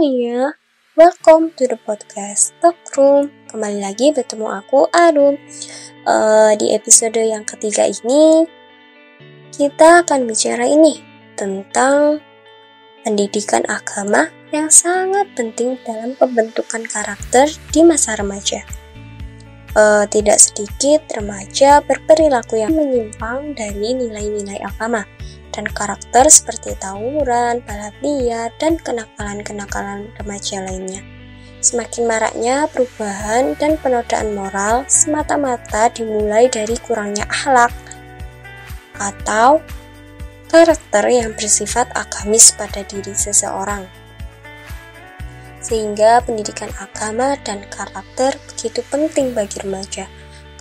semuanya, welcome to the podcast Talk Room. Kembali lagi bertemu aku Arum. Uh, di episode yang ketiga ini, kita akan bicara ini tentang pendidikan agama yang sangat penting dalam pembentukan karakter di masa remaja. Uh, tidak sedikit remaja berperilaku yang menyimpang dari nilai-nilai agama dan karakter seperti tawuran, balap liar, dan kenakalan-kenakalan remaja lainnya. Semakin maraknya perubahan dan penodaan moral semata-mata dimulai dari kurangnya akhlak atau karakter yang bersifat agamis pada diri seseorang. Sehingga pendidikan agama dan karakter begitu penting bagi remaja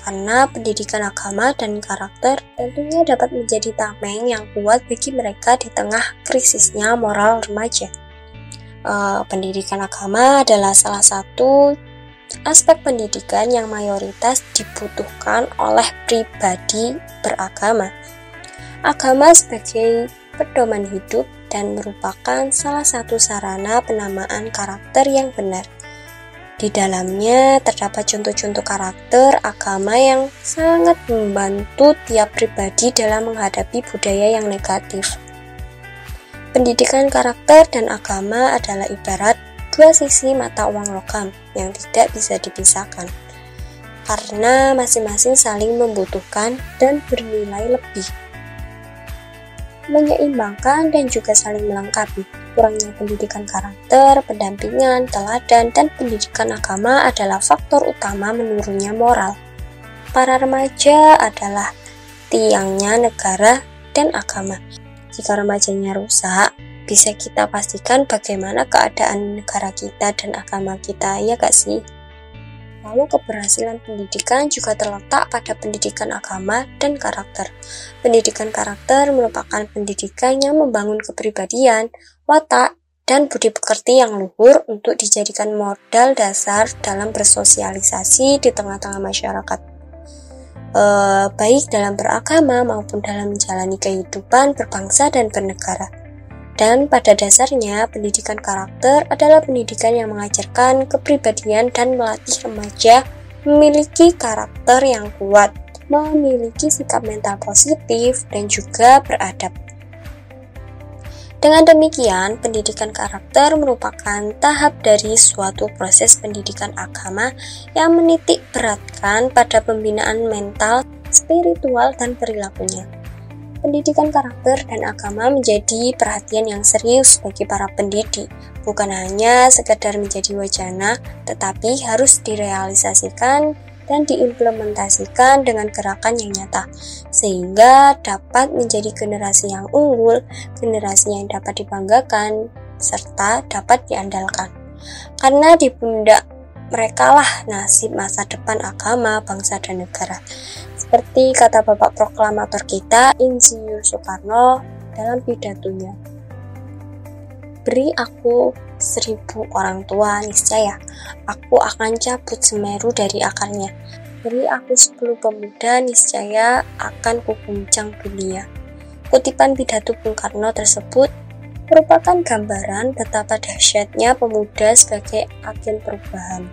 karena pendidikan agama dan karakter tentunya dapat menjadi tameng yang kuat bagi mereka di tengah krisisnya moral remaja. Uh, pendidikan agama adalah salah satu aspek pendidikan yang mayoritas dibutuhkan oleh pribadi beragama. Agama sebagai pedoman hidup dan merupakan salah satu sarana penamaan karakter yang benar. Di dalamnya terdapat contoh-contoh karakter agama yang sangat membantu tiap pribadi dalam menghadapi budaya yang negatif. Pendidikan karakter dan agama adalah ibarat dua sisi mata uang logam yang tidak bisa dipisahkan, karena masing-masing saling membutuhkan dan bernilai lebih, menyeimbangkan dan juga saling melengkapi kurangnya pendidikan karakter, pendampingan, teladan, dan pendidikan agama adalah faktor utama menurunnya moral. Para remaja adalah tiangnya negara dan agama. Jika remajanya rusak, bisa kita pastikan bagaimana keadaan negara kita dan agama kita, ya gak sih? Lalu keberhasilan pendidikan juga terletak pada pendidikan agama dan karakter. Pendidikan karakter merupakan pendidikan yang membangun kepribadian, watak, dan budi pekerti yang luhur untuk dijadikan modal dasar dalam bersosialisasi di tengah-tengah masyarakat. E, baik dalam beragama maupun dalam menjalani kehidupan berbangsa dan bernegara. Dan pada dasarnya, pendidikan karakter adalah pendidikan yang mengajarkan kepribadian dan melatih remaja memiliki karakter yang kuat, memiliki sikap mental positif, dan juga beradab. Dengan demikian, pendidikan karakter merupakan tahap dari suatu proses pendidikan agama yang menitik beratkan pada pembinaan mental, spiritual, dan perilakunya. Pendidikan karakter dan agama menjadi perhatian yang serius bagi para pendidik, bukan hanya sekedar menjadi wacana, tetapi harus direalisasikan dan diimplementasikan dengan gerakan yang nyata, sehingga dapat menjadi generasi yang unggul, generasi yang dapat dibanggakan, serta dapat diandalkan. Karena di pundak mereka lah nasib masa depan agama, bangsa, dan negara. Seperti kata Bapak Proklamator kita, Insinyur Soekarno dalam pidatonya. Beri aku seribu orang tua, niscaya aku akan cabut Semeru dari akarnya. Beri aku sepuluh pemuda, niscaya akan kuguncang dunia. Kutipan pidato Bung Karno tersebut merupakan gambaran betapa dahsyatnya pemuda sebagai agen perubahan.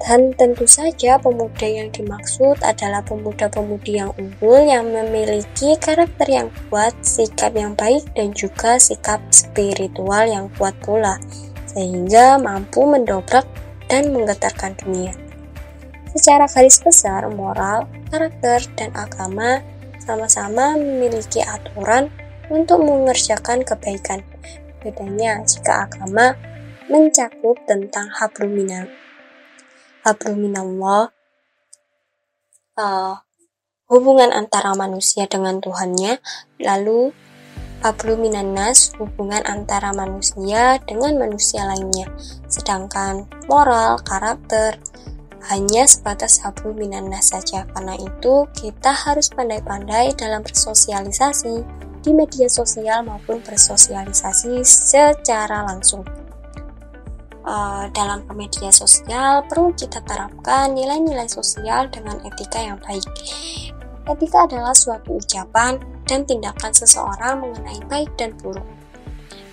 Dan tentu saja pemuda yang dimaksud adalah pemuda-pemudi yang unggul yang memiliki karakter yang kuat, sikap yang baik, dan juga sikap spiritual yang kuat pula, sehingga mampu mendobrak dan menggetarkan dunia. Secara garis besar, moral, karakter, dan agama sama-sama memiliki aturan untuk mengerjakan kebaikan. Bedanya jika agama mencakup tentang habluminal habluminallah uh, hubungan antara manusia dengan Tuhannya lalu habluminannas hubungan antara manusia dengan manusia lainnya. Sedangkan moral karakter hanya sebatas habluminannas saja. Karena itu kita harus pandai-pandai dalam bersosialisasi di media sosial maupun bersosialisasi secara langsung uh, dalam media sosial perlu kita terapkan nilai-nilai sosial dengan etika yang baik. Etika adalah suatu ucapan dan tindakan seseorang mengenai baik dan buruk.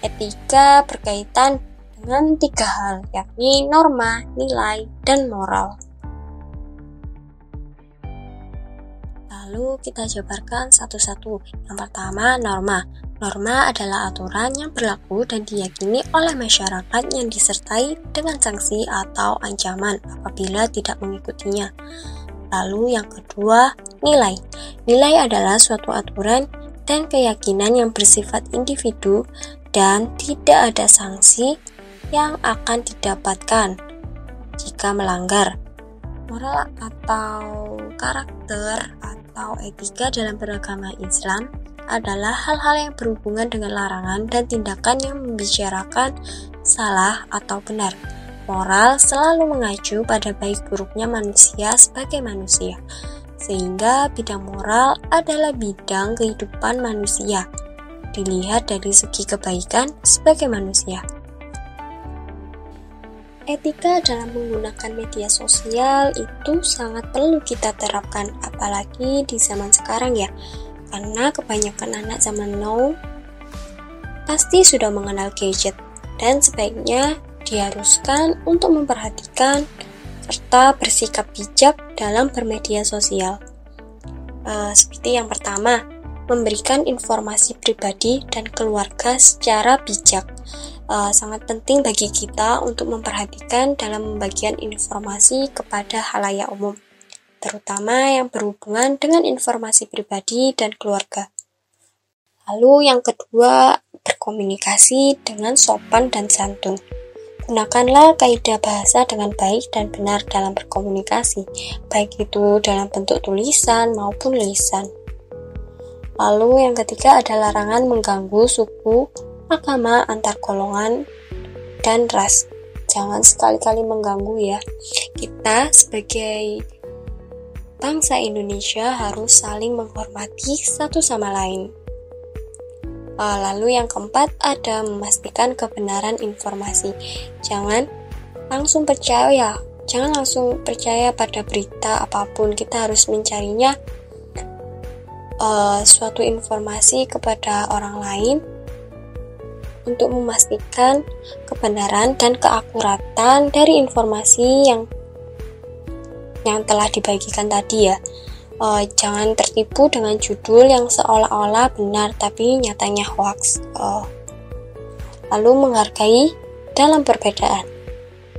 Etika berkaitan dengan tiga hal, yakni norma, nilai, dan moral. Lalu kita jabarkan satu-satu. Yang pertama, norma. Norma adalah aturan yang berlaku dan diyakini oleh masyarakat yang disertai dengan sanksi atau ancaman apabila tidak mengikutinya. Lalu yang kedua, nilai. Nilai adalah suatu aturan dan keyakinan yang bersifat individu dan tidak ada sanksi yang akan didapatkan jika melanggar. Moral atau karakter atau etika dalam beragama Islam adalah hal-hal yang berhubungan dengan larangan dan tindakan yang membicarakan salah atau benar. Moral selalu mengacu pada baik buruknya manusia sebagai manusia, sehingga bidang moral adalah bidang kehidupan manusia. Dilihat dari segi kebaikan sebagai manusia. Etika dalam menggunakan media sosial itu sangat perlu kita terapkan, apalagi di zaman sekarang ya, karena kebanyakan anak zaman now pasti sudah mengenal gadget dan sebaiknya diharuskan untuk memperhatikan serta bersikap bijak dalam bermedia sosial. Uh, seperti yang pertama, memberikan informasi pribadi dan keluarga secara bijak uh, sangat penting bagi kita untuk memperhatikan dalam membagikan informasi kepada halayak umum, terutama yang berhubungan dengan informasi pribadi dan keluarga. Lalu yang kedua, berkomunikasi dengan sopan dan santun. Gunakanlah kaidah bahasa dengan baik dan benar dalam berkomunikasi, baik itu dalam bentuk tulisan maupun lisan. Lalu yang ketiga ada larangan mengganggu suku, agama antar golongan dan ras. Jangan sekali-kali mengganggu ya. Kita sebagai bangsa Indonesia harus saling menghormati satu sama lain. Eh, lalu yang keempat ada memastikan kebenaran informasi. Jangan langsung percaya, jangan langsung percaya pada berita apa pun. Kita harus mencarinya uh, suatu informasi kepada orang lain untuk memastikan kebenaran dan keakuratan dari informasi yang yang telah dibagikan tadi ya. Uh, jangan tertipu dengan judul yang seolah-olah benar tapi nyatanya hoax. Uh, lalu menghargai dalam perbedaan.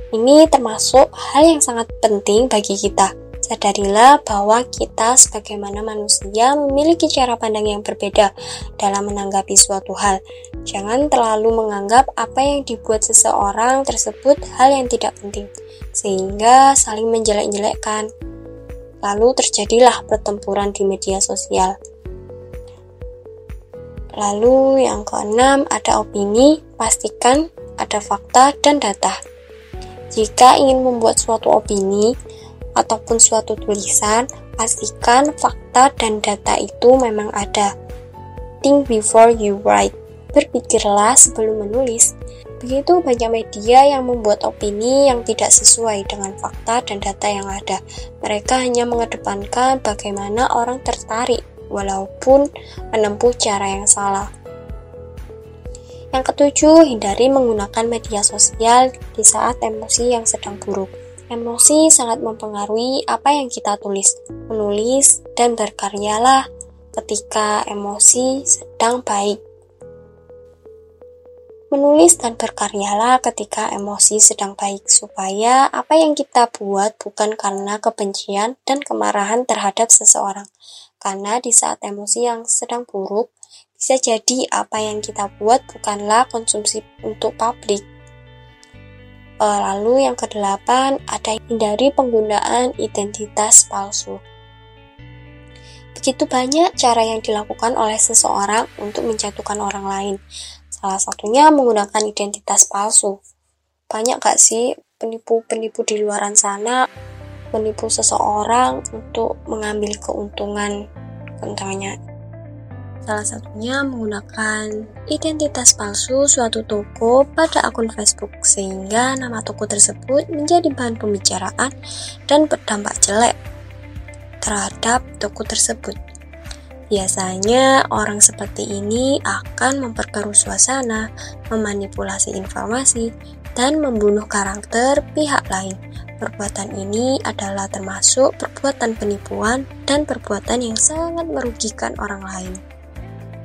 Ini termasuk hal yang sangat penting bagi kita Sadarilah bahwa kita sebagaimana manusia memiliki cara pandang yang berbeda dalam menanggapi suatu hal. Jangan terlalu menganggap apa yang dibuat seseorang tersebut hal yang tidak penting, sehingga saling menjelek-jelekkan. Lalu terjadilah pertempuran di media sosial. Lalu yang keenam ada opini, pastikan ada fakta dan data. Jika ingin membuat suatu opini, ataupun suatu tulisan, pastikan fakta dan data itu memang ada. Think before you write. Berpikirlah sebelum menulis. Begitu banyak media yang membuat opini yang tidak sesuai dengan fakta dan data yang ada. Mereka hanya mengedepankan bagaimana orang tertarik, walaupun menempuh cara yang salah. Yang ketujuh, hindari menggunakan media sosial di saat emosi yang sedang buruk. Emosi sangat mempengaruhi apa yang kita tulis, menulis, dan berkaryalah ketika emosi sedang baik. Menulis dan berkaryalah ketika emosi sedang baik, supaya apa yang kita buat bukan karena kebencian dan kemarahan terhadap seseorang. Karena di saat emosi yang sedang buruk, bisa jadi apa yang kita buat bukanlah konsumsi untuk publik, lalu yang kedelapan ada hindari penggunaan identitas palsu. Begitu banyak cara yang dilakukan oleh seseorang untuk menjatuhkan orang lain. Salah satunya menggunakan identitas palsu. Banyak gak sih penipu-penipu di luaran sana menipu seseorang untuk mengambil keuntungan keuntungannya Salah satunya menggunakan identitas palsu suatu toko pada akun Facebook sehingga nama toko tersebut menjadi bahan pembicaraan dan berdampak jelek terhadap toko tersebut. Biasanya orang seperti ini akan memperkeruh suasana, memanipulasi informasi, dan membunuh karakter pihak lain. Perbuatan ini adalah termasuk perbuatan penipuan dan perbuatan yang sangat merugikan orang lain.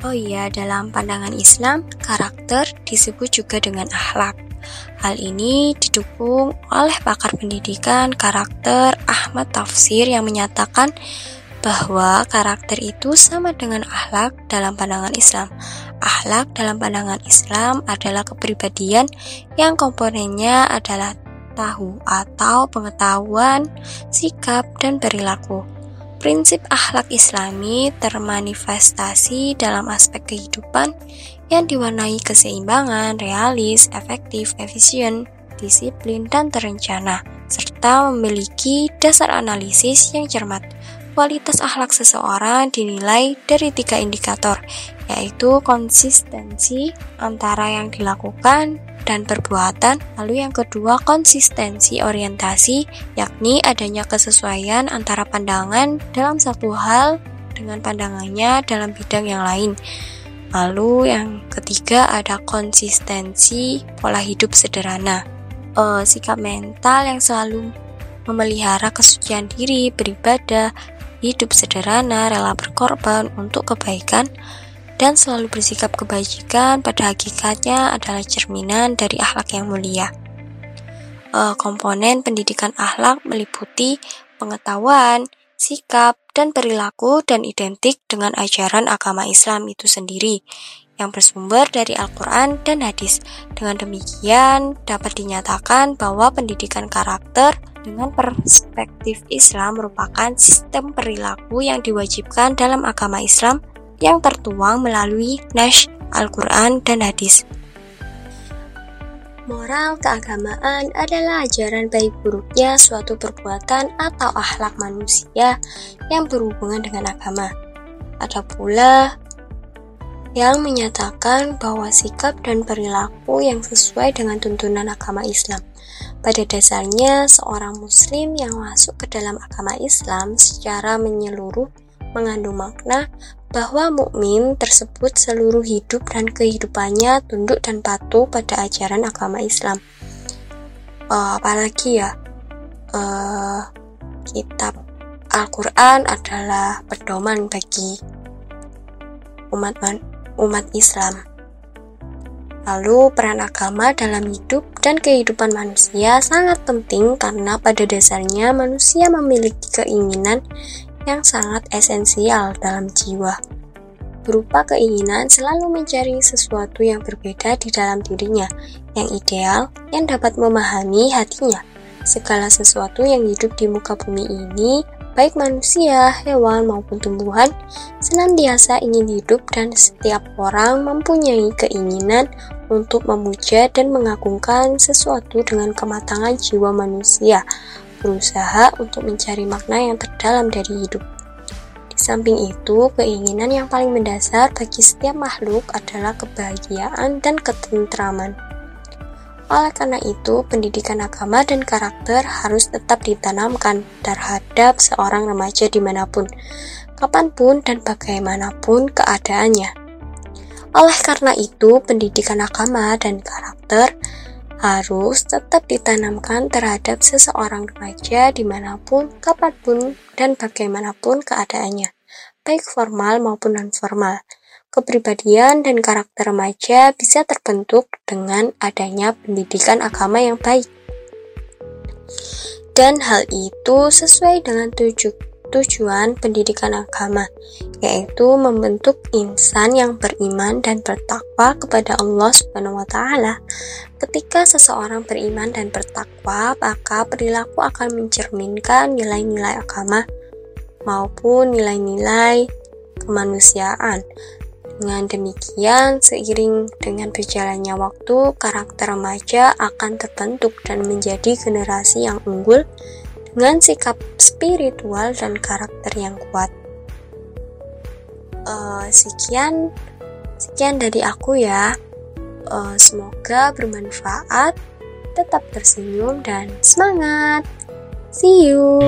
Oh iya, dalam pandangan Islam, karakter disebut juga dengan akhlak. Hal ini didukung oleh pakar pendidikan karakter Ahmad Tafsir yang menyatakan bahwa karakter itu sama dengan akhlak dalam pandangan Islam. Akhlak dalam pandangan Islam adalah kepribadian yang komponennya adalah tahu atau pengetahuan, sikap, dan perilaku. Prinsip akhlak Islami termanifestasi dalam aspek kehidupan yang diwarnai keseimbangan, realis, efektif, efisien, disiplin, dan terencana, serta memiliki dasar analisis yang cermat. Kualitas akhlak seseorang dinilai dari tiga indikator, yaitu konsistensi antara yang dilakukan dan perbuatan. Lalu yang kedua, konsistensi orientasi, yakni adanya kesesuaian antara pandangan dalam satu hal dengan pandangannya dalam bidang yang lain. Lalu yang ketiga ada konsistensi pola hidup sederhana. Uh, sikap mental yang selalu memelihara kesucian diri, beribadah, hidup sederhana, rela berkorban untuk kebaikan, dan selalu bersikap kebajikan pada hakikatnya adalah cerminan dari akhlak yang mulia. E, komponen pendidikan akhlak meliputi pengetahuan, sikap, dan perilaku dan identik dengan ajaran agama Islam itu sendiri yang bersumber dari Al-Quran dan hadis. Dengan demikian, dapat dinyatakan bahwa pendidikan karakter dengan perspektif Islam merupakan sistem perilaku yang diwajibkan dalam agama Islam yang tertuang melalui Nash, Al-Quran, dan hadis. Moral keagamaan adalah ajaran baik buruknya suatu perbuatan atau akhlak manusia yang berhubungan dengan agama. Ada pula yang menyatakan bahwa sikap dan perilaku yang sesuai dengan tuntunan agama Islam pada dasarnya, seorang Muslim yang masuk ke dalam agama Islam secara menyeluruh mengandung makna bahwa mukmin tersebut seluruh hidup dan kehidupannya tunduk dan patuh pada ajaran agama Islam. Uh, apalagi ya, uh, kitab Al-Quran adalah pedoman bagi umat umat Islam. Lalu, peran agama dalam hidup dan kehidupan manusia sangat penting karena pada dasarnya manusia memiliki keinginan yang sangat esensial dalam jiwa, berupa keinginan selalu mencari sesuatu yang berbeda di dalam dirinya, yang ideal, yang dapat memahami hatinya. Segala sesuatu yang hidup di muka bumi ini baik manusia, hewan, maupun tumbuhan, senantiasa ingin hidup dan setiap orang mempunyai keinginan untuk memuja dan mengagungkan sesuatu dengan kematangan jiwa manusia, berusaha untuk mencari makna yang terdalam dari hidup. Di samping itu, keinginan yang paling mendasar bagi setiap makhluk adalah kebahagiaan dan ketentraman. Oleh karena itu, pendidikan agama dan karakter harus tetap ditanamkan terhadap seorang remaja di mana pun, kapan pun, dan bagaimanapun keadaannya. Oleh karena itu, pendidikan agama dan karakter harus tetap ditanamkan terhadap seseorang remaja di mana pun, kapan pun, dan bagaimanapun keadaannya, baik formal maupun non-formal. Kepribadian dan karakter remaja bisa terbentuk dengan adanya pendidikan agama yang baik. Dan hal itu sesuai dengan tuju tujuan pendidikan agama, yaitu membentuk insan yang beriman dan bertakwa kepada Allah Subhanahu wa taala. Ketika seseorang beriman dan bertakwa, maka perilaku akan mencerminkan nilai-nilai agama maupun nilai-nilai kemanusiaan. Dengan demikian, seiring dengan berjalannya waktu, karakter remaja akan terbentuk dan menjadi generasi yang unggul dengan sikap spiritual dan karakter yang kuat. Uh, sekian, sekian dari aku ya. Uh, semoga bermanfaat. Tetap tersenyum dan semangat. See you.